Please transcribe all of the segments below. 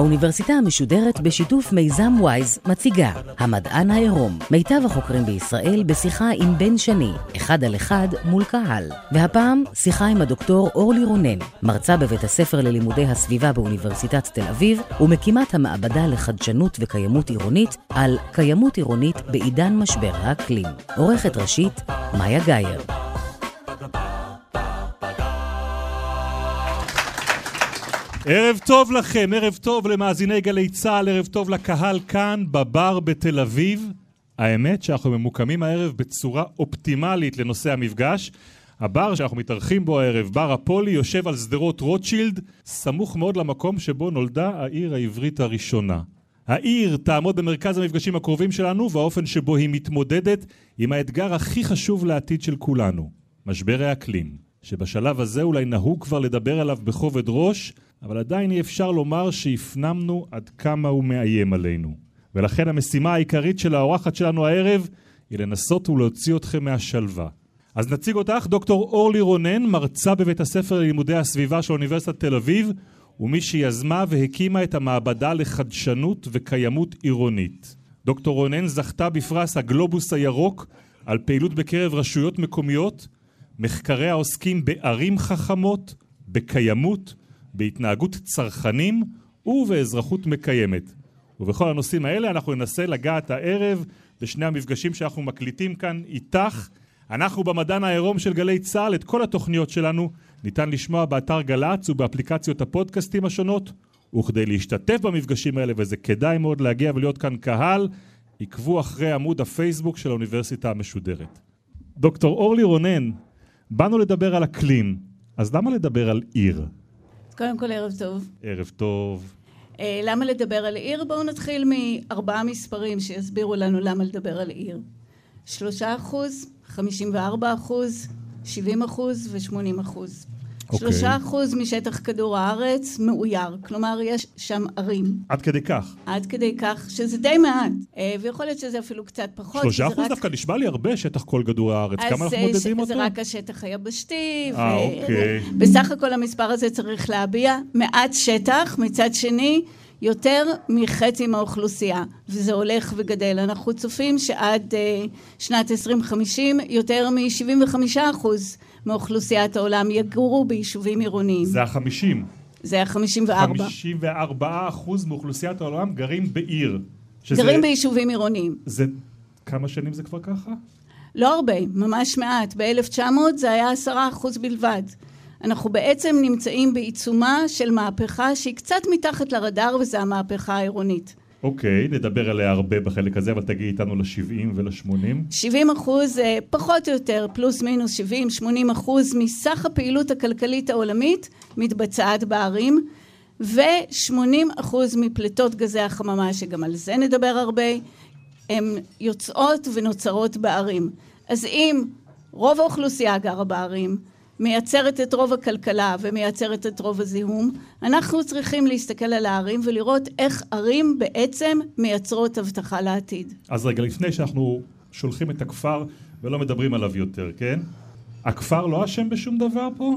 האוניברסיטה המשודרת בשיתוף מיזם וויז מציגה המדען העירום, מיטב החוקרים בישראל בשיחה עם בן שני, אחד על אחד מול קהל. והפעם שיחה עם הדוקטור אורלי רונן, מרצה בבית הספר ללימודי הסביבה באוניברסיטת תל אביב ומקימת המעבדה לחדשנות וקיימות עירונית על קיימות עירונית בעידן משבר האקלים. עורכת ראשית, מאיה גאייר. ערב טוב לכם, ערב טוב למאזיני גלי צה"ל, ערב טוב לקהל כאן בבר בתל אביב. האמת שאנחנו ממוקמים הערב בצורה אופטימלית לנושא המפגש. הבר שאנחנו מתארחים בו הערב, בר הפולי, יושב על שדרות רוטשילד, סמוך מאוד למקום שבו נולדה העיר העברית הראשונה. העיר תעמוד במרכז המפגשים הקרובים שלנו והאופן שבו היא מתמודדת עם האתגר הכי חשוב לעתיד של כולנו, משבר האקלים, שבשלב הזה אולי נהוג כבר לדבר עליו בכובד ראש, אבל עדיין אי אפשר לומר שהפנמנו עד כמה הוא מאיים עלינו. ולכן המשימה העיקרית של האורחת שלנו הערב היא לנסות ולהוציא אתכם מהשלווה. אז נציג אותך, דוקטור אורלי רונן, מרצה בבית הספר ללימודי הסביבה של אוניברסיטת תל אביב, ומי שיזמה והקימה את המעבדה לחדשנות וקיימות עירונית. דוקטור רונן זכתה בפרס הגלובוס הירוק על פעילות בקרב רשויות מקומיות, מחקריה עוסקים בערים חכמות, בקיימות, בהתנהגות צרכנים ובאזרחות מקיימת. ובכל הנושאים האלה אנחנו ננסה לגעת הערב בשני המפגשים שאנחנו מקליטים כאן איתך. אנחנו במדען העירום של גלי צה"ל, את כל התוכניות שלנו ניתן לשמוע באתר גל"צ ובאפליקציות הפודקאסטים השונות. וכדי להשתתף במפגשים האלה, וזה כדאי מאוד להגיע ולהיות כאן קהל, עקבו אחרי עמוד הפייסבוק של האוניברסיטה המשודרת. דוקטור אורלי רונן, באנו לדבר על אקלים, אז למה לדבר על עיר? קודם כל, ערב טוב. ערב טוב. אה, למה לדבר על עיר? בואו נתחיל מארבעה מספרים שיסבירו לנו למה לדבר על עיר. שלושה אחוז, חמישים וארבע אחוז, שבעים אחוז ושמונים אחוז. אוקיי. שלושה אחוז משטח כדור הארץ מאויר, כלומר יש שם ערים. עד כדי כך. עד כדי כך שזה די מעט, אה, ויכול להיות שזה אפילו קצת פחות. שלושה אחוז רק- דווקא נשמע לי הרבה שטח כל כדור הארץ. אז כמה אנחנו זה- מודדים זה אותו? רק השטח היבשתי. אה, אוקיי. בסך הכל המספר הזה צריך להביע מעט שטח, מצד שני יותר מחצי מהאוכלוסייה, וזה הולך וגדל. אנחנו צופים שעד uh, שנת 2050 יותר מ-75% מאוכלוסיית העולם יגורו ביישובים עירוניים. זה החמישים. זה ה-54. 54 אחוז מאוכלוסיית העולם גרים בעיר. שזה- גרים ביישובים עירוניים. זה... כמה שנים זה כבר ככה? לא הרבה, ממש מעט. ב-1900 זה היה עשרה אחוז בלבד. אנחנו בעצם נמצאים בעיצומה של מהפכה שהיא קצת מתחת לרדאר וזה המהפכה העירונית. אוקיי, נדבר עליה הרבה בחלק הזה, אבל תגיעי איתנו ל-70 ול-80. 70 אחוז, אה, פחות או יותר, פלוס מינוס 70, 80 אחוז מסך הפעילות הכלכלית העולמית מתבצעת בערים, ו-80 אחוז מפליטות גזי החממה, שגם על זה נדבר הרבה, הן יוצאות ונוצרות בערים. אז אם רוב האוכלוסייה גרה בערים, מייצרת את רוב הכלכלה ומייצרת את רוב הזיהום, אנחנו צריכים להסתכל על הערים ולראות איך ערים בעצם מייצרות הבטחה לעתיד. אז רגע, לפני שאנחנו שולחים את הכפר ולא מדברים עליו יותר, כן? הכפר לא אשם בשום דבר פה?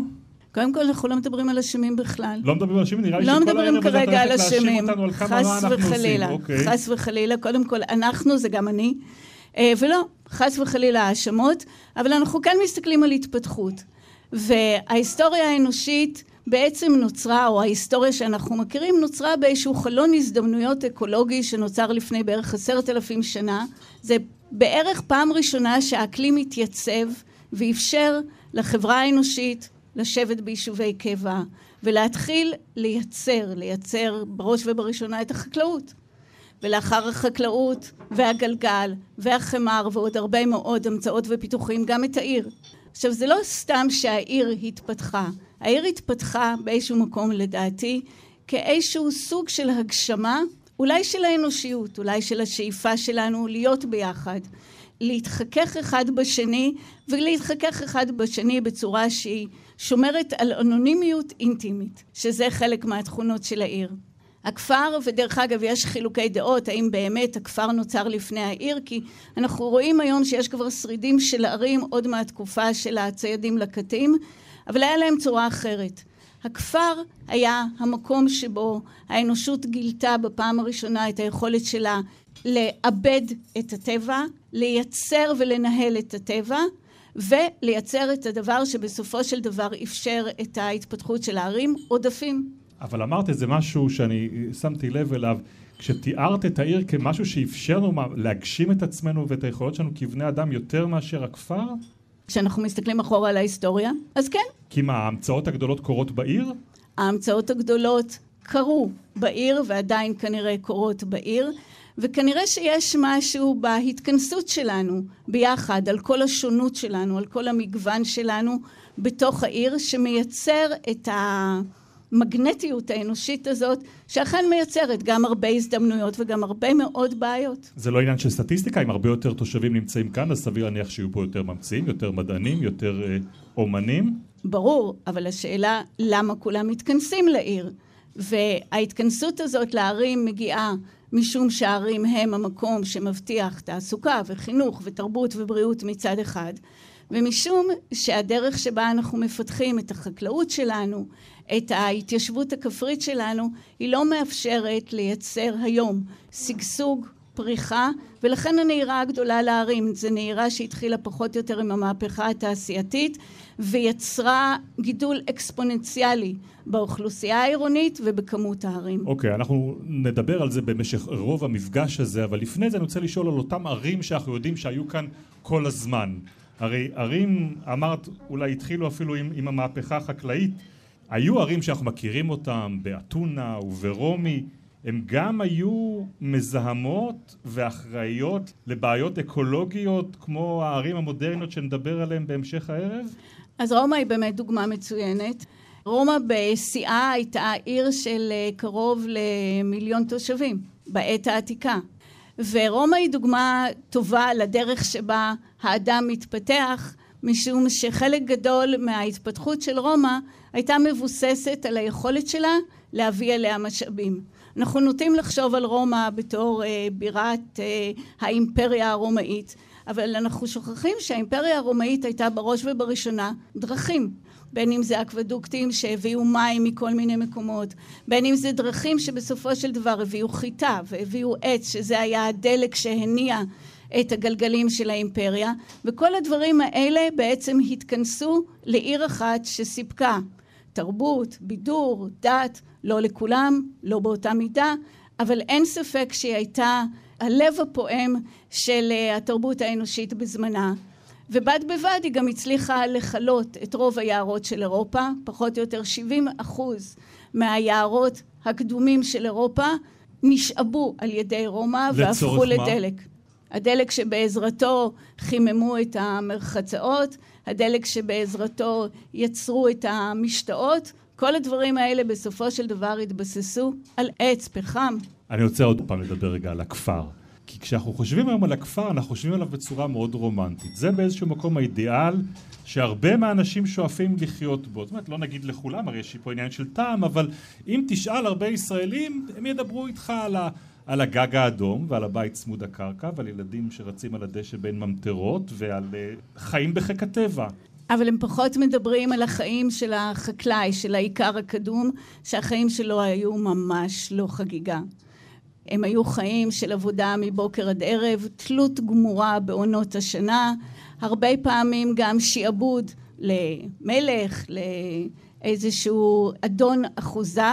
קודם כל אנחנו לא מדברים על אשמים בכלל. לא מדברים על אשמים? נראה לי לא שכל הערב הזה את כרגע על הולכת להאשים. אותנו על כמה רע חס אנחנו עושים. וחלילה. אוקיי. חס וחלילה. קודם כל אנחנו זה גם אני. אה, ולא, חס וחלילה האשמות, אבל אנחנו כן מסתכלים על התפתחות. וההיסטוריה האנושית בעצם נוצרה, או ההיסטוריה שאנחנו מכירים, נוצרה באיזשהו חלון הזדמנויות אקולוגי שנוצר לפני בערך עשרת אלפים שנה. זה בערך פעם ראשונה שהאקלים התייצב ואפשר לחברה האנושית לשבת ביישובי קבע ולהתחיל לייצר, לייצר בראש ובראשונה את החקלאות. ולאחר החקלאות והגלגל והחמר ועוד הרבה מאוד המצאות ופיתוחים גם את העיר. עכשיו זה לא סתם שהעיר התפתחה, העיר התפתחה באיזשהו מקום לדעתי כאיזשהו סוג של הגשמה אולי של האנושיות, אולי של השאיפה שלנו להיות ביחד, להתחכך אחד בשני ולהתחכך אחד בשני בצורה שהיא שומרת על אנונימיות אינטימית, שזה חלק מהתכונות של העיר. הכפר, ודרך אגב יש חילוקי דעות האם באמת הכפר נוצר לפני העיר, כי אנחנו רואים היום שיש כבר שרידים של ערים עוד מהתקופה של הציידים לקטים, אבל היה להם צורה אחרת. הכפר היה המקום שבו האנושות גילתה בפעם הראשונה את היכולת שלה לעבד את הטבע, לייצר ולנהל את הטבע, ולייצר את הדבר שבסופו של דבר אפשר את ההתפתחות של הערים, עודפים. אבל אמרת איזה משהו שאני שמתי לב אליו, כשתיארת את העיר כמשהו שאפשר לנו להגשים את עצמנו ואת היכולות שלנו כבני אדם יותר מאשר הכפר? כשאנחנו מסתכלים אחורה על ההיסטוריה, אז כן. כי מה, ההמצאות הגדולות קורות בעיר? ההמצאות הגדולות קרו בעיר ועדיין כנראה קורות בעיר. וכנראה שיש משהו בהתכנסות שלנו ביחד, על כל השונות שלנו, על כל המגוון שלנו בתוך העיר, שמייצר את המגנטיות האנושית הזאת, שאכן מייצרת גם הרבה הזדמנויות וגם הרבה מאוד בעיות. זה לא עניין של סטטיסטיקה, אם הרבה יותר תושבים נמצאים כאן, אז סביר להניח שיהיו פה יותר ממציאים, יותר מדענים, יותר אה, אומנים? ברור, אבל השאלה למה כולם מתכנסים לעיר. וההתכנסות הזאת לערים מגיעה משום שהערים הם המקום שמבטיח תעסוקה וחינוך ותרבות ובריאות מצד אחד, ומשום שהדרך שבה אנחנו מפתחים את החקלאות שלנו, את ההתיישבות הכפרית שלנו, היא לא מאפשרת לייצר היום שגשוג, פריחה, ולכן הנהירה הגדולה לערים זו נהירה שהתחילה פחות או יותר עם המהפכה התעשייתית ויצרה גידול אקספוננציאלי באוכלוסייה העירונית ובכמות הערים. אוקיי, okay, אנחנו נדבר על זה במשך רוב המפגש הזה, אבל לפני זה אני רוצה לשאול על אותם ערים שאנחנו יודעים שהיו כאן כל הזמן. הרי ערים, אמרת, אולי התחילו אפילו עם, עם המהפכה החקלאית, היו ערים שאנחנו מכירים אותם באתונה וברומי, הם גם היו מזהמות ואחראיות לבעיות אקולוגיות כמו הערים המודרניות שנדבר עליהן בהמשך הערב? אז רומא היא באמת דוגמה מצוינת. רומא בשיאה הייתה עיר של אה, קרוב למיליון תושבים בעת העתיקה. ורומא היא דוגמה טובה לדרך שבה האדם מתפתח, משום שחלק גדול מההתפתחות של רומא הייתה מבוססת על היכולת שלה להביא אליה משאבים. אנחנו נוטים לחשוב על רומא בתור אה, בירת אה, האימפריה הרומאית, אבל אנחנו שוכחים שהאימפריה הרומאית הייתה בראש ובראשונה דרכים. בין אם זה אקוודוקטים שהביאו מים מכל מיני מקומות, בין אם זה דרכים שבסופו של דבר הביאו חיטה והביאו עץ, שזה היה הדלק שהניע את הגלגלים של האימפריה, וכל הדברים האלה בעצם התכנסו לעיר אחת שסיפקה תרבות, בידור, דת, לא לכולם, לא באותה מידה, אבל אין ספק שהיא הייתה הלב הפועם של אה, התרבות האנושית בזמנה. ובד בבד היא גם הצליחה לכלות את רוב היערות של אירופה, פחות או יותר 70 אחוז מהיערות הקדומים של אירופה נשאבו על ידי רומא והפכו לדלק. הדלק שבעזרתו חיממו את המרחצאות, הדלק שבעזרתו יצרו את המשתאות, כל הדברים האלה בסופו של דבר התבססו על עץ, פחם. אני רוצה עוד פעם לדבר רגע על הכפר. כי כשאנחנו חושבים היום על הכפר, אנחנו חושבים עליו בצורה מאוד רומנטית. זה באיזשהו מקום האידיאל שהרבה מהאנשים שואפים לחיות בו. זאת אומרת, לא נגיד לכולם, הרי יש פה עניין של טעם, אבל אם תשאל הרבה ישראלים, הם ידברו איתך על, ה, על הגג האדום ועל הבית צמוד הקרקע ועל ילדים שרצים על הדשא בין ממטרות ועל uh, חיים בחיק הטבע. אבל הם פחות מדברים על החיים של החקלאי, של העיקר הקדום, שהחיים שלו היו ממש לא חגיגה. הם היו חיים של עבודה מבוקר עד ערב, תלות גמורה בעונות השנה, הרבה פעמים גם שיעבוד למלך, לאיזשהו אדון אחוזה,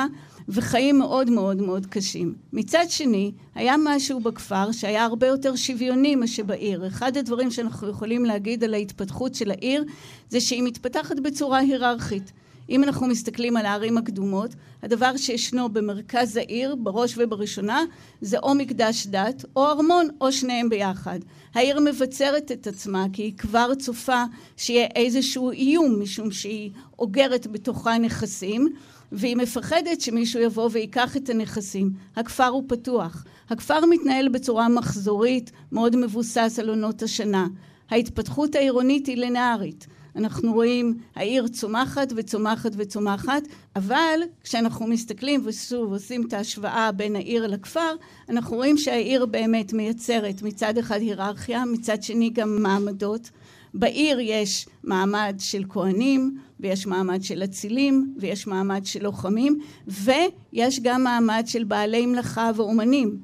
וחיים מאוד מאוד מאוד קשים. מצד שני, היה משהו בכפר שהיה הרבה יותר שוויוני מאשר בעיר. אחד הדברים שאנחנו יכולים להגיד על ההתפתחות של העיר זה שהיא מתפתחת בצורה היררכית. אם אנחנו מסתכלים על הערים הקדומות, הדבר שישנו במרכז העיר, בראש ובראשונה, זה או מקדש דת, או ארמון, או שניהם ביחד. העיר מבצרת את עצמה, כי היא כבר צופה שיהיה איזשהו איום, משום שהיא אוגרת בתוכה נכסים, והיא מפחדת שמישהו יבוא ויקח את הנכסים. הכפר הוא פתוח. הכפר מתנהל בצורה מחזורית, מאוד מבוסס על עונות השנה. ההתפתחות העירונית היא לינארית. אנחנו רואים העיר צומחת וצומחת וצומחת, אבל כשאנחנו מסתכלים ושוב עושים את ההשוואה בין העיר לכפר, אנחנו רואים שהעיר באמת מייצרת מצד אחד היררכיה, מצד שני גם מעמדות. בעיר יש מעמד של כהנים, ויש מעמד של אצילים, ויש מעמד של לוחמים, ויש גם מעמד של בעלי מלאכה ואומנים.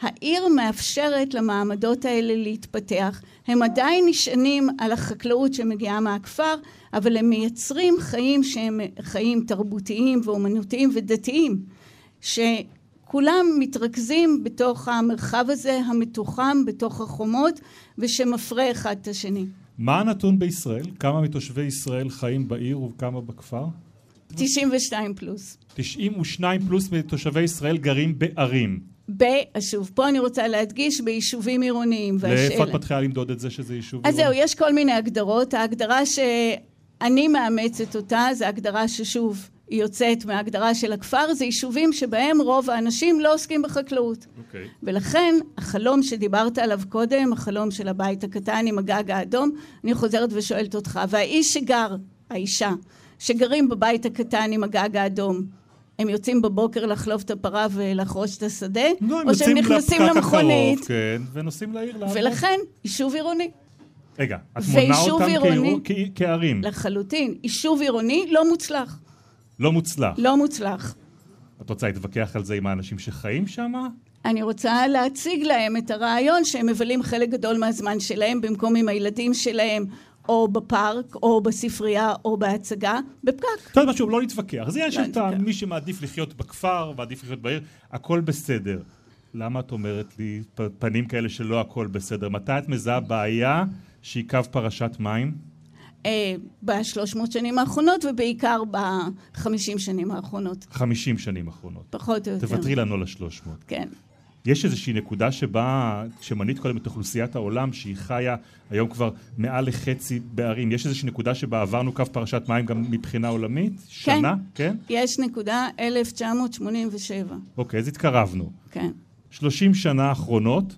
העיר מאפשרת למעמדות האלה להתפתח. הם עדיין נשענים על החקלאות שמגיעה מהכפר, אבל הם מייצרים חיים שהם חיים תרבותיים ואומנותיים ודתיים, שכולם מתרכזים בתוך המרחב הזה המתוחם, בתוך החומות, ושמפרה אחד את השני. מה הנתון בישראל? כמה מתושבי ישראל חיים בעיר וכמה בכפר? 92 פלוס. 92 פלוס מתושבי ישראל גרים בערים. ב... שוב, פה אני רוצה להדגיש ביישובים עירוניים. לאיפה את מתחילה למדוד את זה שזה יישוב עירוני? אז זהו, יש כל מיני הגדרות. ההגדרה שאני מאמצת אותה, זו הגדרה ששוב, היא יוצאת מההגדרה של הכפר, זה יישובים שבהם רוב האנשים לא עוסקים בחקלאות. Okay. אוקיי. ולכן החלום שדיברת עליו קודם, החלום של הבית הקטן עם הגג האדום, אני חוזרת ושואלת אותך, והאיש שגר, האישה, שגרים בבית הקטן עם הגג האדום, הם יוצאים בבוקר לחלוב את הפרה ולחרוש את השדה, לא, או שהם נכנסים למכונית. הקרוב, כן, ונוסעים לעיר לעבוד. ולכן, יישוב עירוני. רגע, את מונה אותם עירוני, כערים. לחלוטין. יישוב עירוני לא מוצלח. לא מוצלח. לא מוצלח. את רוצה להתווכח על זה עם האנשים שחיים שם? אני רוצה להציג להם את הרעיון שהם מבלים חלק גדול מהזמן שלהם במקום עם הילדים שלהם או בפארק, או בספרייה, או בהצגה, בפקק. טוב, שוב, לא נתווכח. זה עניין של טעם, מי שמעדיף לחיות בכפר ועדיף לחיות בעיר, הכל בסדר. למה את אומרת לי פנים כאלה שלא הכל בסדר? מתי את מזהה בעיה שהיא קו פרשת מים? אה, בשלוש מאות שנים האחרונות, ובעיקר בחמישים שנים האחרונות. חמישים שנים האחרונות. פחות או יותר. תוותרי לנו על השלוש מאות. כן. יש איזושהי נקודה שבה, שמנית קודם את אוכלוסיית העולם, שהיא חיה היום כבר מעל לחצי בערים, יש איזושהי נקודה שבה עברנו קו פרשת מים גם מבחינה עולמית? כן. שנה? כן? יש נקודה 1987. אוקיי, אז התקרבנו. כן. 30 שנה האחרונות,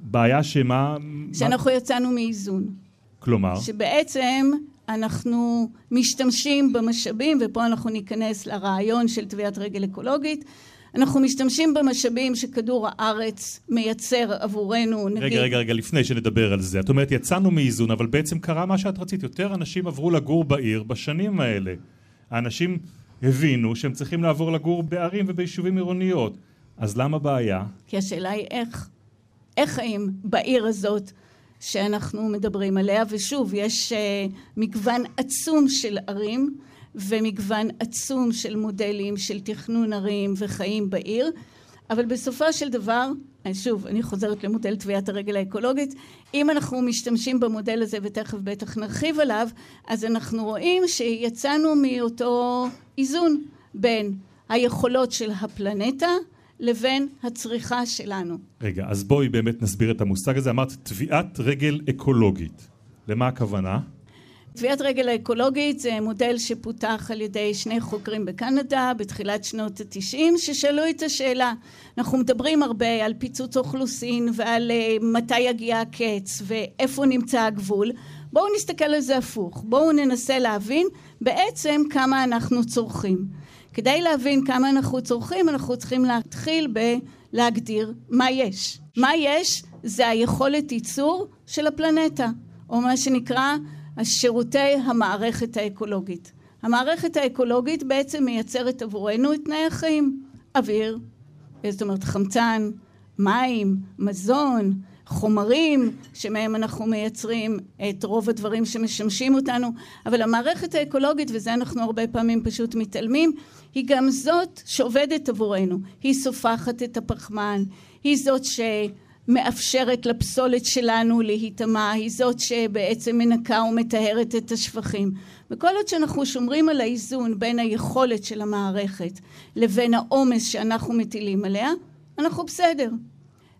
בעיה שמה... שאנחנו מה... יצאנו מאיזון. כלומר? שבעצם אנחנו משתמשים במשאבים, ופה אנחנו ניכנס לרעיון של טביעת רגל אקולוגית, אנחנו משתמשים במשאבים שכדור הארץ מייצר עבורנו, נגיד... רגע, רגע, רגע, לפני שנדבר על זה. את אומרת, יצאנו מאיזון, אבל בעצם קרה מה שאת רצית. יותר אנשים עברו לגור בעיר בשנים האלה. האנשים הבינו שהם צריכים לעבור לגור בערים וביישובים עירוניות. אז למה בעיה? כי השאלה היא איך. איך חיים בעיר הזאת שאנחנו מדברים עליה, ושוב, יש uh, מגוון עצום של ערים. ומגוון עצום של מודלים של תכנון ערים וחיים בעיר, אבל בסופו של דבר, שוב, אני חוזרת למודל טביעת הרגל האקולוגית, אם אנחנו משתמשים במודל הזה, ותכף בטח נרחיב עליו, אז אנחנו רואים שיצאנו מאותו איזון בין היכולות של הפלנטה לבין הצריכה שלנו. רגע, אז בואי באמת נסביר את המושג הזה. אמרת טביעת רגל אקולוגית. למה הכוונה? טביעת רגל האקולוגית זה מודל שפותח על ידי שני חוקרים בקנדה בתחילת שנות התשעים ששאלו את השאלה אנחנו מדברים הרבה על פיצוץ אוכלוסין ועל uh, מתי יגיע הקץ ואיפה נמצא הגבול בואו נסתכל על זה הפוך בואו ננסה להבין בעצם כמה אנחנו צורכים כדי להבין כמה אנחנו צורכים אנחנו צריכים להתחיל בלהגדיר מה יש מה יש זה היכולת ייצור של הפלנטה או מה שנקרא השירותי המערכת האקולוגית. המערכת האקולוגית בעצם מייצרת עבורנו את תנאי החיים. אוויר, זאת אומרת חמצן, מים, מזון, חומרים שמהם אנחנו מייצרים את רוב הדברים שמשמשים אותנו, אבל המערכת האקולוגית, וזה אנחנו הרבה פעמים פשוט מתעלמים, היא גם זאת שעובדת עבורנו. היא סופחת את הפחמן, היא זאת ש... מאפשרת לפסולת שלנו להיטמע, היא זאת שבעצם מנקה ומטהרת את השפכים. וכל עוד שאנחנו שומרים על האיזון בין היכולת של המערכת לבין העומס שאנחנו מטילים עליה, אנחנו בסדר.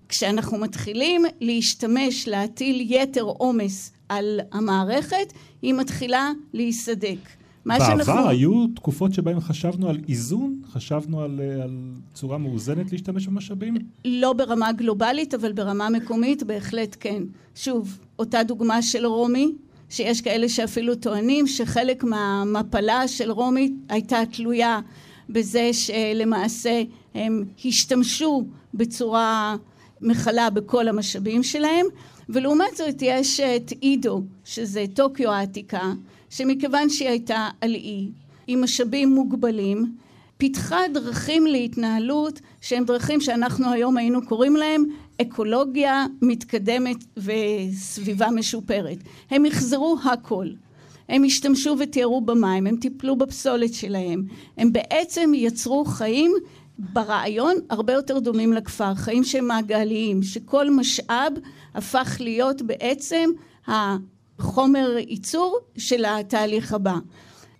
כשאנחנו מתחילים להשתמש, להטיל יתר עומס על המערכת, היא מתחילה להיסדק. בעבר שאנחנו... היו תקופות שבהן חשבנו על איזון? חשבנו על, אה, על צורה מאוזנת להשתמש במשאבים? לא ברמה גלובלית, אבל ברמה מקומית בהחלט כן. שוב, אותה דוגמה של רומי, שיש כאלה שאפילו טוענים שחלק מהמפלה של רומי הייתה תלויה בזה שלמעשה הם השתמשו בצורה מכלה בכל המשאבים שלהם ולעומת זאת יש את אידו שזה טוקיו העתיקה שמכיוון שהיא הייתה על אי עם משאבים מוגבלים פיתחה דרכים להתנהלות שהן דרכים שאנחנו היום היינו קוראים להם אקולוגיה מתקדמת וסביבה משופרת. הם יחזרו הכל. הם השתמשו ותיארו במים, הם טיפלו בפסולת שלהם, הם בעצם יצרו חיים ברעיון הרבה יותר דומים לכפר, חיים שהם מעגליים, שכל משאב הפך להיות בעצם החומר ייצור של התהליך הבא.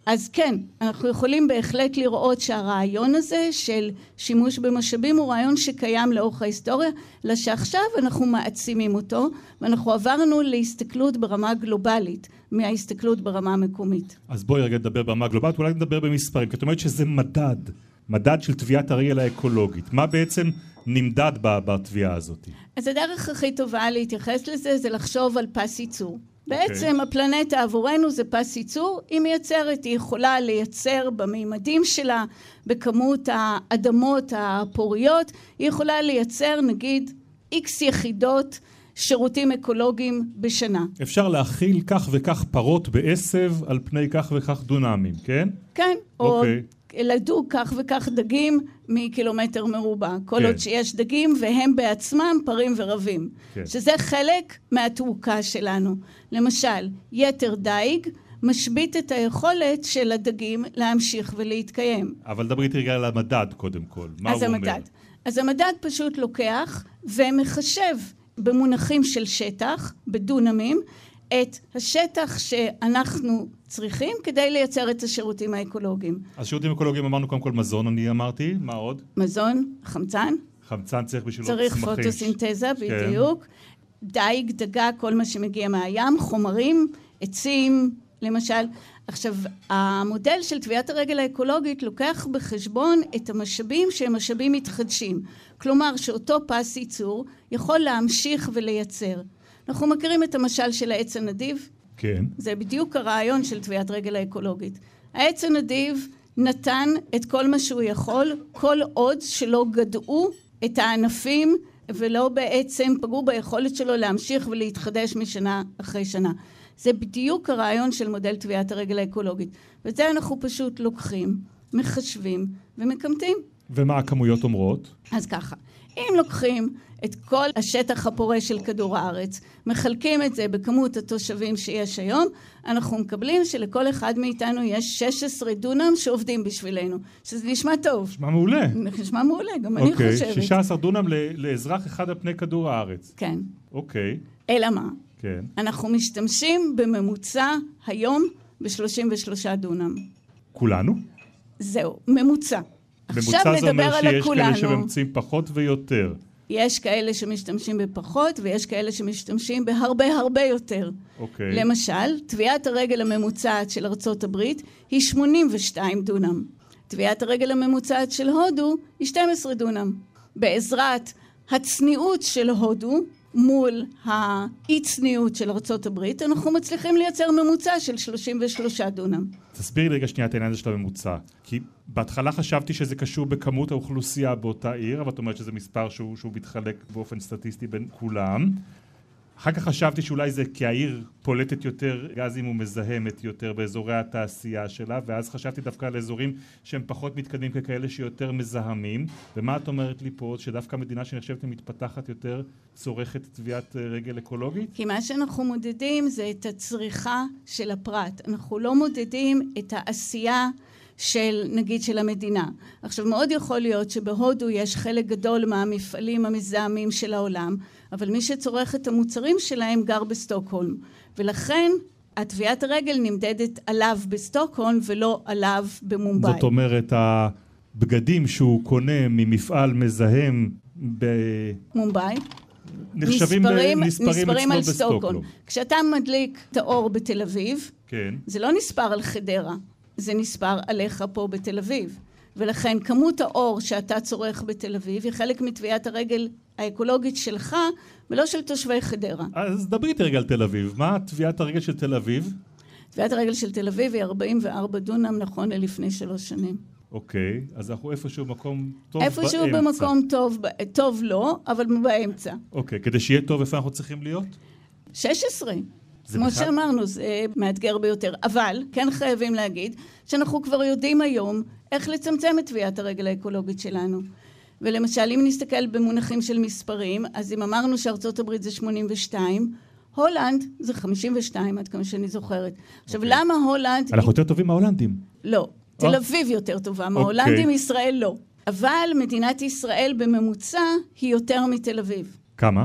אז כן, אנחנו יכולים בהחלט לראות שהרעיון הזה של שימוש במשאבים הוא רעיון שקיים לאורך ההיסטוריה, אלא שעכשיו אנחנו מעצימים אותו ואנחנו עברנו להסתכלות ברמה גלובלית מההסתכלות ברמה המקומית. אז בואי רגע נדבר ברמה גלובלית, אולי נדבר במספרים, כי את אומרת שזה מדד, מדד של טביעת הרגל האקולוגית. מה בעצם נמדד בתביעה הזאת? אז הדרך הכי טובה להתייחס לזה זה לחשוב על פס ייצור. בעצם okay. הפלנטה עבורנו זה פס ייצור, היא מייצרת, היא יכולה לייצר במימדים שלה, בכמות האדמות הפוריות, היא יכולה לייצר נגיד איקס יחידות שירותים אקולוגיים בשנה. אפשר להכיל כך וכך פרות בעשב על פני כך וכך דונמים, כן? כן, okay. או לדוג כך וכך דגים מקילומטר מרובע, כל כן. עוד שיש דגים והם בעצמם פרים ורבים, כן. שזה חלק מהתעוקה שלנו. למשל, יתר דייג משבית את היכולת של הדגים להמשיך ולהתקיים. אבל דברי איתי רגע על המדד קודם כל, מה הוא המדד. אומר? אז המדד פשוט לוקח ומחשב במונחים של שטח, בדונמים, את השטח שאנחנו צריכים כדי לייצר את השירותים האקולוגיים. אז שירותים אקולוגיים אמרנו קודם כל מזון, אני אמרתי, מה עוד? מזון, חמצן. חמצן צריך בשבילו צמחים. צריך פוטוסינתזה, כן. בדיוק. כן. דייג, דגה, כל מה שמגיע מהים, חומרים, עצים, למשל. עכשיו, המודל של טביעת הרגל האקולוגית לוקח בחשבון את המשאבים שהם משאבים מתחדשים. כלומר, שאותו פס ייצור יכול להמשיך ולייצר. אנחנו מכירים את המשל של העץ הנדיב? כן. זה בדיוק הרעיון של טביעת רגל האקולוגית. העץ הנדיב נתן את כל מה שהוא יכול, כל עוד שלא גדעו את הענפים ולא בעצם פגעו ביכולת שלו להמשיך ולהתחדש משנה אחרי שנה. זה בדיוק הרעיון של מודל טביעת הרגל האקולוגית. ואת זה אנחנו פשוט לוקחים, מחשבים ומקמטים. ומה הכמויות אומרות? אז ככה, אם לוקחים את כל השטח הפורה של כדור הארץ, מחלקים את זה בכמות התושבים שיש היום, אנחנו מקבלים שלכל אחד מאיתנו יש 16 דונם שעובדים בשבילנו, שזה נשמע טוב. נשמע מעולה. נשמע מעולה, גם okay, אני אוקיי, חושבת. אוקיי, 16 דונם לאזרח אחד על פני כדור הארץ. כן. אוקיי. Okay. אלא מה? כן. אנחנו משתמשים בממוצע היום ב-33 דונם. כולנו? זהו, ממוצע. ממוצע זה אומר שיש כאלה שממצים פחות ויותר. יש כאלה שמשתמשים בפחות ויש כאלה שמשתמשים בהרבה הרבה יותר. אוקיי. Okay. למשל, טביעת הרגל הממוצעת של ארצות הברית היא 82 דונם. טביעת הרגל הממוצעת של הודו היא 12 דונם. בעזרת הצניעות של הודו מול האי צניעות של הברית, אנחנו מצליחים לייצר ממוצע של 33 דונם. תסבירי רגע שנייה את העניין הזה של הממוצע. כי בהתחלה חשבתי שזה קשור בכמות האוכלוסייה באותה עיר, אבל את אומרת שזה מספר שהוא, שהוא מתחלק באופן סטטיסטי בין כולם. אחר כך חשבתי שאולי זה כי העיר פולטת יותר גזים ומזהמת יותר באזורי התעשייה שלה ואז חשבתי דווקא על אזורים שהם פחות מתקדמים ככאלה שיותר מזהמים. ומה את אומרת לי פה? שדווקא מדינה שנחשבת מתפתחת יותר צורכת תביעת רגל אקולוגית? כי מה שאנחנו מודדים זה את הצריכה של הפרט. אנחנו לא מודדים את העשייה של נגיד של המדינה. עכשיו מאוד יכול להיות שבהודו יש חלק גדול מהמפעלים המזהמים של העולם אבל מי שצורך את המוצרים שלהם גר בסטוקהולם ולכן הטביעת הרגל נמדדת עליו בסטוקהולם ולא עליו במומבאי. זאת אומרת הבגדים שהוא קונה ממפעל מזהם במומבאי נחשבים נספרים, נספרים, נספרים על סטוקהולם. כשאתה מדליק את האור בתל אביב, כן. זה לא נספר על חדרה, זה נספר עליך פה בתל אביב. ולכן כמות האור שאתה צורך בתל אביב היא חלק מטביעת הרגל האקולוגית שלך ולא של תושבי חדרה. אז דברי איתי רגע על תל אביב. מה טביעת הרגל של תל אביב? טביעת הרגל של תל אביב היא 44 דונם נכון ללפני שלוש שנים. אוקיי, אז אנחנו איפשהו במקום טוב איפשהו באמצע. במקום טוב, טוב לא, אבל באמצע. אוקיי, כדי שיהיה טוב, איפה אנחנו צריכים להיות? 16. כמו בכלל- שאמרנו, זה מאתגר ביותר. אבל כן חייבים להגיד שאנחנו כבר יודעים היום איך לצמצם את טביעת הרגל האקולוגית שלנו. ולמשל, אם נסתכל במונחים של מספרים, אז אם אמרנו שארצות הברית זה 82, הולנד זה 52, עד כמה שאני זוכרת. עכשיו, אוקיי. למה הולנד... אנחנו יותר טובים מההולנדים. לא. אה? תל אביב יותר טובה מההולנדים, אוקיי. ישראל לא. אבל מדינת ישראל בממוצע היא יותר מתל אביב. כמה?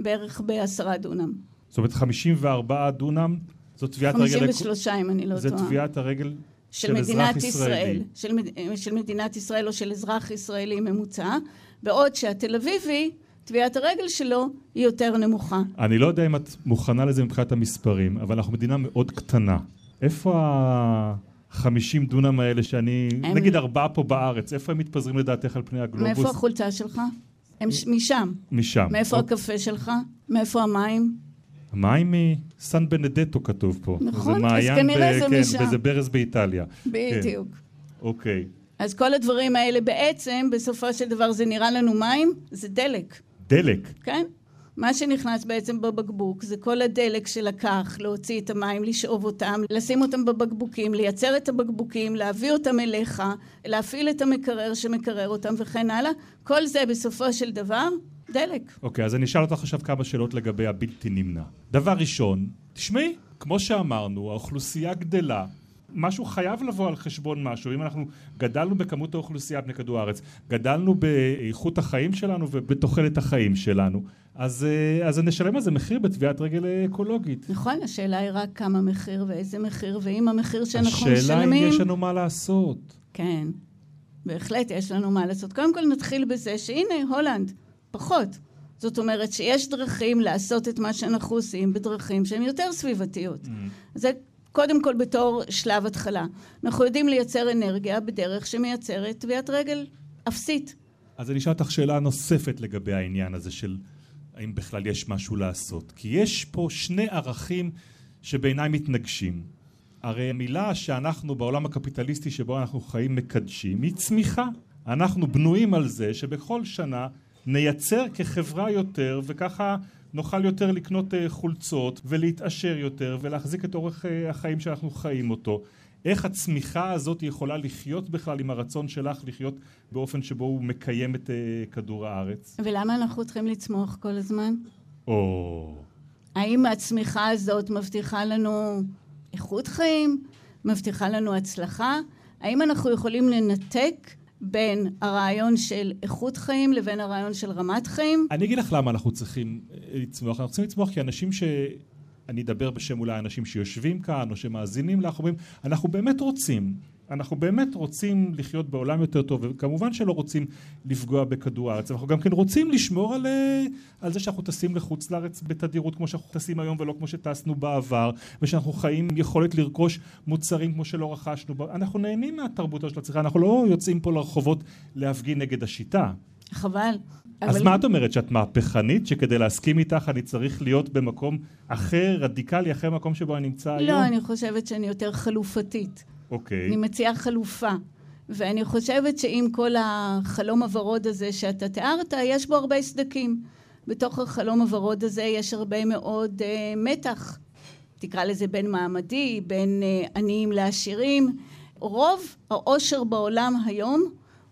בערך בעשרה דונם. זאת אומרת 54 דונם, זאת טביעת הרגל... 53 אם אני לא טועה. טביעת הרגל של, של מדינת ישראל. של, מד- של מדינת ישראל או של אזרח ישראלי ממוצע, בעוד שהתל אביבי, טביעת הרגל שלו היא יותר נמוכה. אני לא יודע אם את מוכנה לזה מבחינת המספרים, אבל אנחנו מדינה מאוד קטנה. איפה ה-50 דונם האלה שאני... הם- נגיד ארבעה פה בארץ, איפה הם מתפזרים לדעתך על פני הגלובוס? מאיפה החולצה שלך? הם ש... משם. משם. מאיפה אוקיי. הקפה שלך? מאיפה המים? המים מסן בנדטו כתוב פה. נכון, זה אז מעיין כנראה ב- זה כן, משם. וזה ברז באיטליה. בדיוק. אוקיי. אז כל הדברים האלה בעצם, בסופו של דבר זה נראה לנו מים, זה דלק, דלק. כן? מה שנכנס בעצם בבקבוק זה כל הדלק שלקח להוציא את המים, לשאוב אותם, לשים אותם בבקבוקים, לייצר את הבקבוקים, להביא אותם אליך, להפעיל את המקרר שמקרר אותם וכן הלאה. כל זה בסופו של דבר דלק. אוקיי, אז אני אשאל אותך עכשיו כמה שאלות לגבי הבלתי נמנע. דבר ראשון, תשמעי, כמו שאמרנו, האוכלוסייה גדלה. משהו חייב לבוא על חשבון משהו. אם אנחנו גדלנו בכמות האוכלוסייה על פני כדור הארץ, גדלנו באיכות החיים שלנו ובתוחלת החיים שלנו, אז, אה, אז נשלם על זה מחיר בטביעת רגל אקולוגית. נכון, השאלה היא רק כמה מחיר ואיזה מחיר, ואם המחיר שאנחנו השאלה אם משלמים... יש לנו מה לעשות. כן, בהחלט יש לנו מה לעשות. קודם כל נתחיל בזה שהנה, הולנד, פחות. זאת אומרת שיש דרכים לעשות את מה שאנחנו עושים בדרכים שהן יותר סביבתיות. Mm. זה קודם כל בתור שלב התחלה. אנחנו יודעים לייצר אנרגיה בדרך שמייצרת טביעת רגל אפסית. אז אני אשאל אותך שאלה נוספת לגבי העניין הזה של האם בכלל יש משהו לעשות. כי יש פה שני ערכים שבעיניי מתנגשים. הרי המילה שאנחנו בעולם הקפיטליסטי שבו אנחנו חיים מקדשים היא צמיחה. אנחנו בנויים על זה שבכל שנה נייצר כחברה יותר וככה נוכל יותר לקנות אה, חולצות ולהתעשר יותר ולהחזיק את אורך אה, החיים שאנחנו חיים אותו. איך הצמיחה הזאת יכולה לחיות בכלל עם הרצון שלך לחיות באופן שבו הוא מקיים את אה, כדור הארץ? ולמה אנחנו צריכים לצמוח כל הזמן? או... האם הצמיחה הזאת מבטיחה לנו איכות חיים? מבטיחה לנו הצלחה? האם אנחנו יכולים לנתק בין הרעיון של איכות חיים לבין הרעיון של רמת חיים? אני אגיד לך למה אנחנו צריכים אה, לצמוח. אנחנו צריכים לצמוח כי אנשים ש... אני אדבר בשם אולי אנשים שיושבים כאן או שמאזינים לך, אומרים, אנחנו באמת רוצים, אנחנו באמת רוצים לחיות בעולם יותר טוב, וכמובן שלא רוצים לפגוע בכדור הארץ, אנחנו גם כן רוצים לשמור על, אה, על זה שאנחנו טסים לחוץ לארץ בתדירות כמו שאנחנו טסים היום ולא כמו שטסנו בעבר, ושאנחנו חיים עם יכולת לרכוש מוצרים כמו שלא רכשנו, אנחנו נהנים מהתרבות של הצריכה, אנחנו לא יוצאים פה לרחובות להפגין נגד השיטה. חבל. אז אבל- מה את אומרת, שאת מהפכנית, שכדי להסכים איתך אני צריך להיות במקום אחר, רדיקלי, אחרי מקום שבו אני נמצא היום? לא, אני חושבת שאני יותר חלופתית. אוקיי. אני מציעה חלופה. ואני חושבת שעם כל החלום הוורוד הזה שאתה תיארת, יש בו הרבה סדקים. בתוך החלום הוורוד הזה יש הרבה מאוד אה, מתח. תקרא לזה בין מעמדי, בין אה, עניים לעשירים. רוב העושר בעולם היום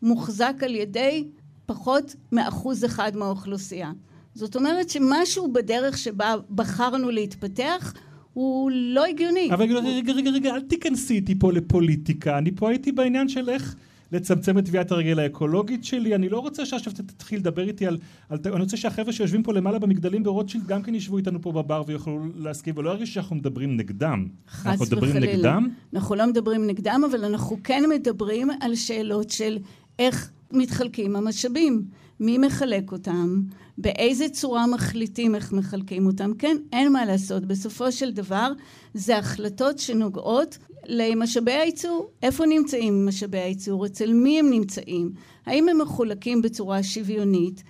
מוחזק על ידי פחות מאחוז אחד מהאוכלוסייה. זאת אומרת שמשהו בדרך שבה בחרנו להתפתח הוא לא הגיוני. אבל רגע, רגע, רגע, רגע, אל תיכנסי איתי פה לפוליטיקה, אני פה הייתי בעניין של איך לצמצם את טביעת הרגל האקולוגית שלי, אני לא רוצה שעכשיו תתחיל לדבר איתי על, על... אני רוצה שהחבר'ה שיושבים פה למעלה במגדלים ברוטשילד גם כן ישבו איתנו פה בבר ויוכלו להסכים, ולא ירגיש שאנחנו מדברים נגדם. חס אנחנו מדברים וחלילה. נגדם? אנחנו לא מדברים נגדם, אבל אנחנו כן מדברים על שאלות של איך מתחלקים המשאבים, מי מחלק אותם, באיזה צורה מחליטים איך מחלקים אותם. כן, אין מה לעשות. בסופו של דבר, זה החלטות שנוגעות למשאבי הייצור. איפה נמצאים משאבי הייצור? אצל מי הם נמצאים? האם הם מחולקים בצורה שוויונית?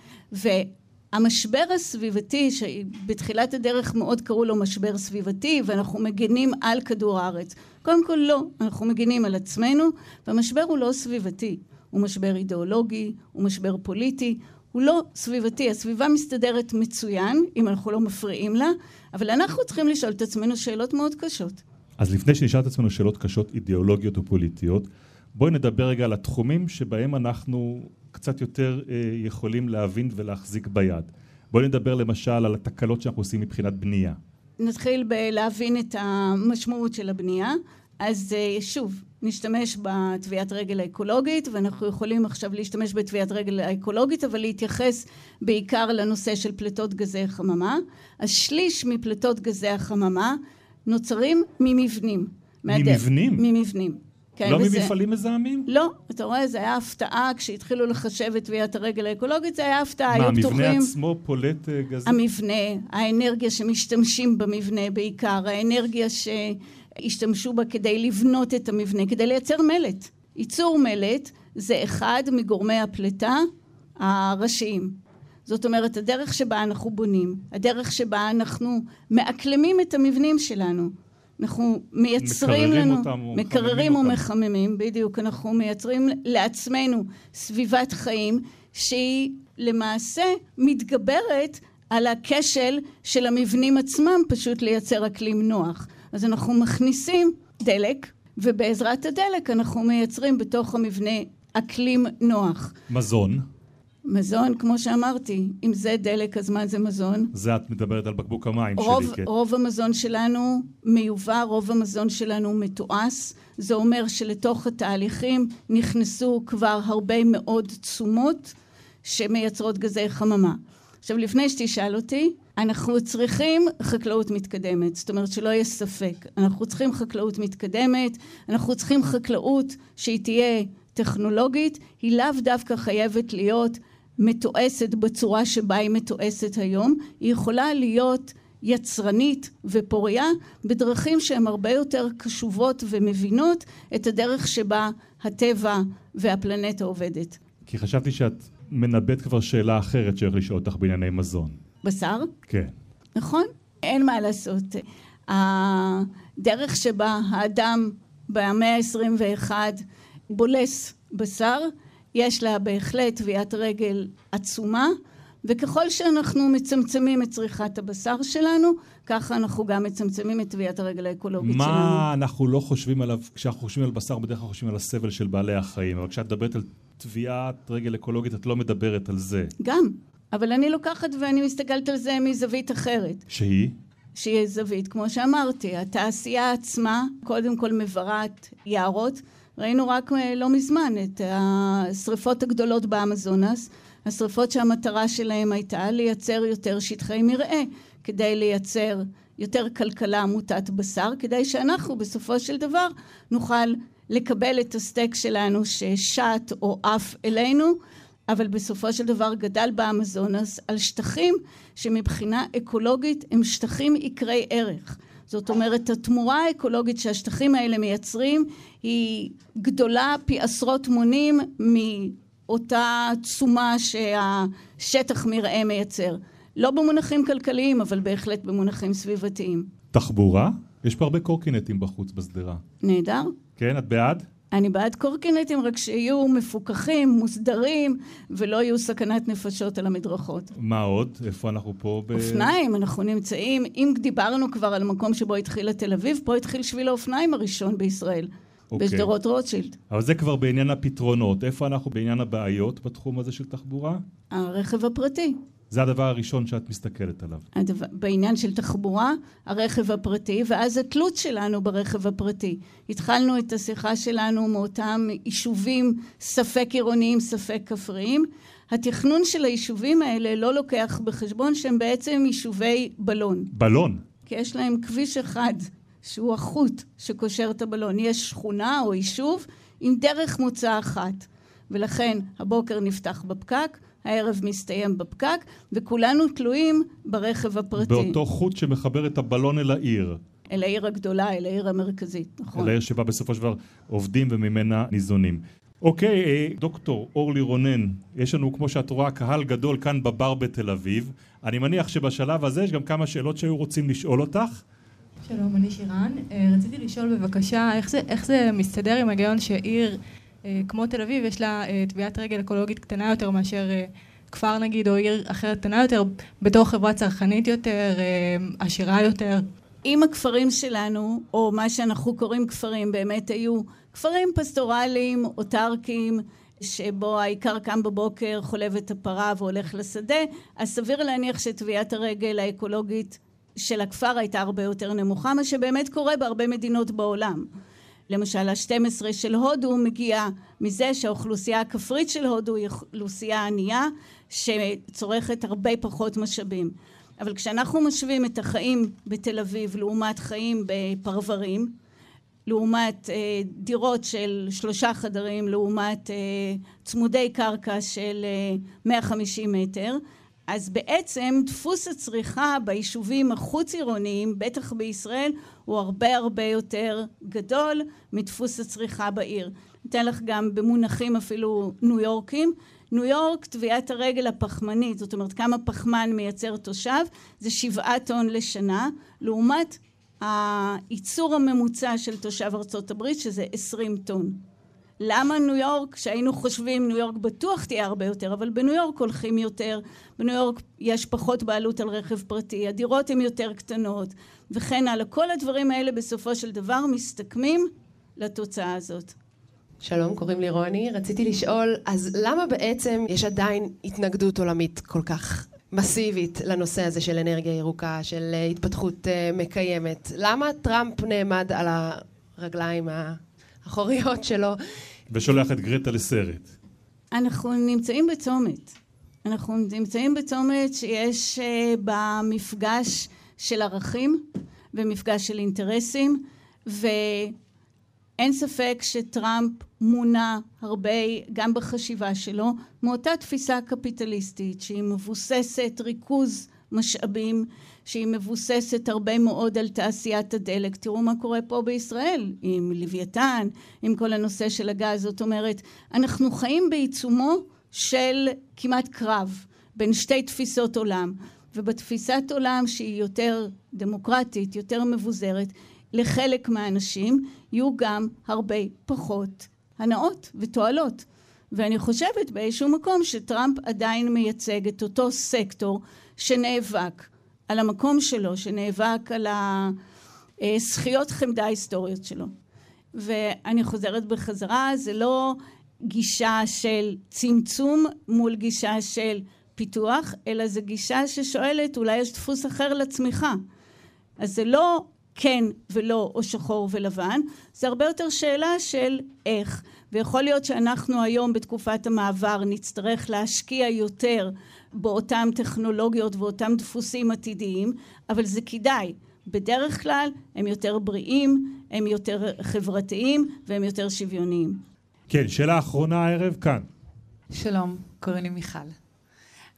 המשבר הסביבתי, שבתחילת הדרך מאוד קראו לו משבר סביבתי, ואנחנו מגנים על כדור הארץ. קודם כל לא, אנחנו מגנים על עצמנו, והמשבר הוא לא סביבתי, הוא משבר אידיאולוגי, הוא משבר פוליטי, הוא לא סביבתי. הסביבה מסתדרת מצוין, אם אנחנו לא מפריעים לה, אבל אנחנו צריכים לשאול את עצמנו שאלות מאוד קשות. אז לפני שנשאל את עצמנו שאלות קשות אידיאולוגיות ופוליטיות, בואי נדבר רגע על התחומים שבהם אנחנו קצת יותר אה, יכולים להבין ולהחזיק ביד. בואי נדבר למשל על התקלות שאנחנו עושים מבחינת בנייה. נתחיל בלהבין את המשמעות של הבנייה. אז אה, שוב, נשתמש בטביעת רגל האקולוגית, ואנחנו יכולים עכשיו להשתמש בטביעת רגל האקולוגית, אבל להתייחס בעיקר לנושא של פליטות גזי חממה. אז שליש מפליטות גזי החממה נוצרים ממבנים. ממבנים? ממבנים. כן, לא וזה... ממפעלים מזהמים? לא, אתה רואה, זה היה הפתעה כשהתחילו לחשב את טביעת הרגל האקולוגית, זה היה הפתעה, מה, המבנה עצמו פולט אה, גזים? המבנה, האנרגיה שמשתמשים במבנה בעיקר, האנרגיה שהשתמשו בה כדי לבנות את המבנה, כדי לייצר מלט. ייצור מלט זה אחד מגורמי הפליטה הראשיים. זאת אומרת, הדרך שבה אנחנו בונים, הדרך שבה אנחנו מאקלמים את המבנים שלנו. אנחנו מייצרים מקררים לנו, אותם מקררים אותם. ומחממים, בדיוק, אנחנו מייצרים לעצמנו סביבת חיים שהיא למעשה מתגברת על הכשל של המבנים עצמם פשוט לייצר אקלים נוח. אז אנחנו מכניסים דלק, ובעזרת הדלק אנחנו מייצרים בתוך המבנה אקלים נוח. מזון. מזון, כמו שאמרתי, אם זה דלק, אז מה זה מזון? זה את מדברת על בקבוק המים רוב, שלי, כן. רוב המזון שלנו מיובא, רוב המזון שלנו מתועש. זה אומר שלתוך התהליכים נכנסו כבר הרבה מאוד תשומות שמייצרות גזי חממה. עכשיו, לפני שתשאל אותי, אנחנו צריכים חקלאות מתקדמת, זאת אומרת שלא יהיה ספק. אנחנו צריכים חקלאות מתקדמת, אנחנו צריכים חקלאות שהיא תהיה טכנולוגית, היא לאו דווקא חייבת להיות מתועסת בצורה שבה היא מתועסת היום, היא יכולה להיות יצרנית ופוריה בדרכים שהן הרבה יותר קשובות ומבינות את הדרך שבה הטבע והפלנטה עובדת. כי חשבתי שאת מנבאת כבר שאלה אחרת שהולך לשאול אותך בענייני מזון. בשר? כן. נכון, אין מה לעשות. הדרך שבה האדם במאה ה-21 בולס בשר יש לה בהחלט טביעת רגל עצומה, וככל שאנחנו מצמצמים את צריכת הבשר שלנו, ככה אנחנו גם מצמצמים את טביעת הרגל האקולוגית מה שלנו. מה אנחנו לא חושבים עליו, כשאנחנו חושבים על בשר, בדרך כלל חושבים על הסבל של בעלי החיים, אבל כשאת מדברת על טביעת רגל אקולוגית, את לא מדברת על זה. גם, אבל אני לוקחת ואני מסתכלת על זה מזווית אחרת. שהיא? שהיא זווית, כמו שאמרתי, התעשייה עצמה קודם כל מברת יערות. ראינו רק אה, לא מזמן את השריפות הגדולות באמזונס, השריפות שהמטרה שלהם הייתה לייצר יותר שטחי מרעה, כדי לייצר יותר כלכלה מוטת בשר, כדי שאנחנו בסופו של דבר נוכל לקבל את הסטייק שלנו ששט או עף אלינו, אבל בסופו של דבר גדל באמזונס על שטחים שמבחינה אקולוגית הם שטחים יקרי ערך. זאת אומרת, התמורה האקולוגית שהשטחים האלה מייצרים היא גדולה פי עשרות מונים מאותה תשומה שהשטח מרעה מייצר. לא במונחים כלכליים, אבל בהחלט במונחים סביבתיים. תחבורה? יש פה הרבה קורקינטים בחוץ בשדרה. נהדר. כן, את בעד? אני בעד קורקינטים, רק שיהיו מפוקחים, מוסדרים, ולא יהיו סכנת נפשות על המדרכות. מה עוד? איפה אנחנו פה? ב... אופניים, אנחנו נמצאים, אם דיברנו כבר על מקום שבו התחילה תל אביב, פה התחיל שביל האופניים הראשון בישראל. אוקיי. בשדרות רוטשילד. אבל זה כבר בעניין הפתרונות. איפה אנחנו בעניין הבעיות בתחום הזה של תחבורה? הרכב הפרטי. זה הדבר הראשון שאת מסתכלת עליו. הדבר, בעניין של תחבורה, הרכב הפרטי, ואז התלות שלנו ברכב הפרטי. התחלנו את השיחה שלנו מאותם יישובים ספק עירוניים, ספק כפריים. התכנון של היישובים האלה לא לוקח בחשבון שהם בעצם יישובי בלון. בלון? כי יש להם כביש אחד שהוא החוט שקושר את הבלון. יש שכונה או יישוב עם דרך מוצא אחת. ולכן הבוקר נפתח בפקק, הערב מסתיים בפקק, וכולנו תלויים ברכב הפרטי. באותו חוט שמחבר את הבלון אל העיר. אל העיר הגדולה, אל העיר המרכזית, נכון. אל העיר שבה בסופו של דבר עובדים וממנה ניזונים. אוקיי, אה, דוקטור אורלי רונן, יש לנו, כמו שאת רואה, קהל גדול כאן בבר בתל אביב. אני מניח שבשלב הזה יש גם כמה שאלות שהיו רוצים לשאול אותך. שלום, אני שירן. אה, רציתי לשאול בבקשה, איך זה, איך זה מסתדר עם ההיגיון שעיר כמו תל אביב, יש לה טביעת רגל אקולוגית קטנה יותר מאשר כפר נגיד, או עיר אחרת קטנה יותר, בתור חברה צרכנית יותר, עשירה יותר? אם הכפרים שלנו, או מה שאנחנו קוראים כפרים, באמת היו כפרים פסטורליים, אוטרקיים, שבו העיקר קם בבוקר, חולב את הפרה והולך לשדה, אז סביר להניח שטביעת הרגל האקולוגית של הכפר הייתה הרבה יותר נמוכה, מה שבאמת קורה בהרבה מדינות בעולם. למשל ה-12 של הודו מגיע מזה שהאוכלוסייה הכפרית של הודו היא אוכלוסייה ענייה שצורכת הרבה פחות משאבים. אבל כשאנחנו משווים את החיים בתל אביב לעומת חיים בפרברים, לעומת אה, דירות של שלושה חדרים, לעומת אה, צמודי קרקע של אה, 150 מטר, אז בעצם דפוס הצריכה ביישובים החוץ עירוניים, בטח בישראל, הוא הרבה הרבה יותר גדול מדפוס הצריכה בעיר. אתן לך גם במונחים אפילו ניו יורקים. ניו יורק, טביעת הרגל הפחמנית, זאת אומרת כמה פחמן מייצר תושב, זה שבעה טון לשנה, לעומת הייצור הממוצע של תושב ארצות הברית שזה עשרים טון. למה ניו יורק, שהיינו חושבים ניו יורק בטוח תהיה הרבה יותר, אבל בניו יורק הולכים יותר, בניו יורק יש פחות בעלות על רכב פרטי, הדירות הן יותר קטנות וכן הלאה. כל הדברים האלה בסופו של דבר מסתכמים לתוצאה הזאת. שלום, קוראים לי רוני. רציתי לשאול, אז למה בעצם יש עדיין התנגדות עולמית כל כך מסיבית לנושא הזה של אנרגיה ירוקה, של אה, התפתחות אה, מקיימת? למה טראמפ נעמד על הרגליים האחוריות שלו? ושולח את גרטה לסרט. אנחנו נמצאים בצומת. אנחנו נמצאים בצומת שיש אה, במפגש של ערכים ומפגש של אינטרסים, ו... אין ספק שטראמפ מונע הרבה גם בחשיבה שלו מאותה תפיסה קפיטליסטית שהיא מבוססת ריכוז משאבים שהיא מבוססת הרבה מאוד על תעשיית הדלק תראו מה קורה פה בישראל עם לוויתן עם כל הנושא של הגז זאת אומרת אנחנו חיים בעיצומו של כמעט קרב בין שתי תפיסות עולם ובתפיסת עולם שהיא יותר דמוקרטית יותר מבוזרת לחלק מהאנשים יהיו גם הרבה פחות הנאות ותועלות. ואני חושבת באיזשהו מקום שטראמפ עדיין מייצג את אותו סקטור שנאבק על המקום שלו, שנאבק על הזכיות חמדה ההיסטוריות שלו. ואני חוזרת בחזרה, זה לא גישה של צמצום מול גישה של פיתוח, אלא זו גישה ששואלת אולי יש דפוס אחר לצמיחה. אז זה לא כן ולא או שחור ולבן, זה הרבה יותר שאלה של איך. ויכול להיות שאנחנו היום בתקופת המעבר נצטרך להשקיע יותר באותן טכנולוגיות ואותם דפוסים עתידיים, אבל זה כדאי. בדרך כלל הם יותר בריאים, הם יותר חברתיים והם יותר שוויוניים. כן, שאלה אחרונה הערב כאן. שלום, קוראים לי מיכל.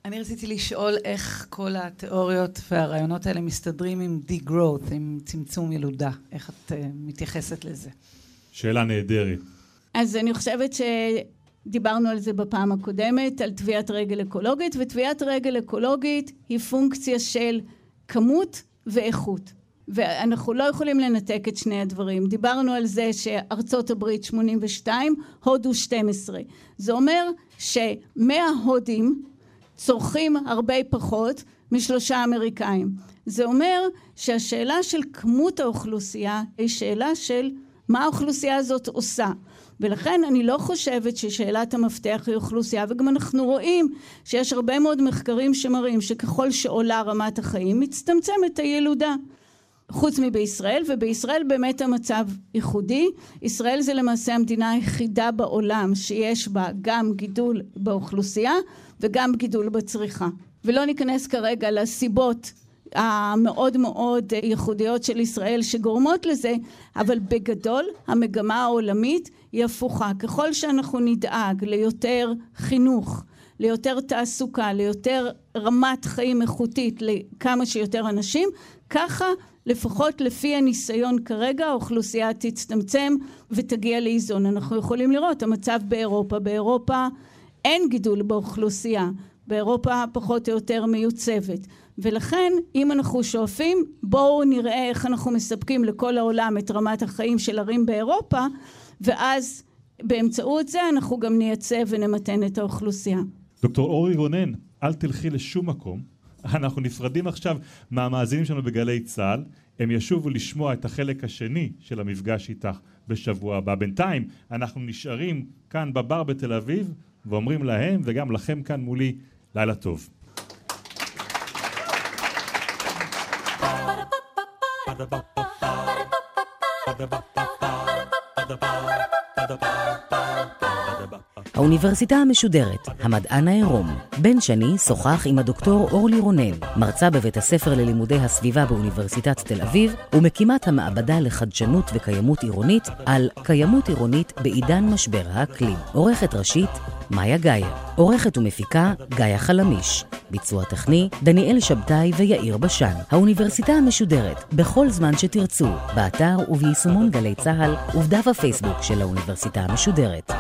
אני רציתי לשאול איך כל התיאוריות והרעיונות האלה מסתדרים עם די-גרואות, עם צמצום ילודה. איך את uh, מתייחסת לזה? שאלה נהדרת. אז אני חושבת שדיברנו על זה בפעם הקודמת, על טביעת רגל אקולוגית, וטביעת רגל אקולוגית היא פונקציה של כמות ואיכות. ואנחנו לא יכולים לנתק את שני הדברים. דיברנו על זה שארצות הברית 82, הודו 12. זה אומר שמאה הודים צורכים הרבה פחות משלושה אמריקאים. זה אומר שהשאלה של כמות האוכלוסייה היא שאלה של מה האוכלוסייה הזאת עושה. ולכן אני לא חושבת ששאלת המפתח היא אוכלוסייה וגם אנחנו רואים שיש הרבה מאוד מחקרים שמראים שככל שעולה רמת החיים מצטמצמת הילודה חוץ מבישראל ובישראל באמת המצב ייחודי. ישראל זה למעשה המדינה היחידה בעולם שיש בה גם גידול באוכלוסייה וגם גידול בצריכה. ולא ניכנס כרגע לסיבות המאוד מאוד ייחודיות של ישראל שגורמות לזה אבל בגדול המגמה העולמית היא הפוכה. ככל שאנחנו נדאג ליותר חינוך ליותר תעסוקה ליותר רמת חיים איכותית לכמה שיותר אנשים ככה לפחות לפי הניסיון כרגע, האוכלוסייה תצטמצם ותגיע לאיזון. אנחנו יכולים לראות המצב באירופה. באירופה אין גידול באוכלוסייה. באירופה פחות או יותר מיוצבת. ולכן אם אנחנו שואפים בואו נראה איך אנחנו מספקים לכל העולם את רמת החיים של ערים באירופה ואז באמצעות זה אנחנו גם נייצב ונמתן את האוכלוסייה. דוקטור אורי רונן, אל תלכי לשום מקום. אנחנו נפרדים עכשיו מהמאזינים שלנו בגלי צה"ל. הם ישובו לשמוע את החלק השני של המפגש איתך בשבוע הבא. בינתיים אנחנו נשארים כאן בבר בתל אביב ואומרים להם וגם לכם כאן מולי לילה טוב. האוניברסיטה המשודרת, המדען העירום. בן שני שוחח עם הדוקטור אורלי רונן, מרצה בבית הספר ללימודי הסביבה באוניברסיטת תל אביב, ומקימת המעבדה לחדשנות וקיימות עירונית על קיימות עירונית בעידן משבר האקלים. עורכת ראשית, מאיה גאייר. עורכת ומפיקה, גאיה חלמיש. ביצוע טכני, דניאל שבתאי ויאיר בשן. האוניברסיטה המשודרת, בכל זמן שתרצו, באתר וביישומון גלי צה"ל ובדף הפייסבוק של האוניברסיטה המשודרת.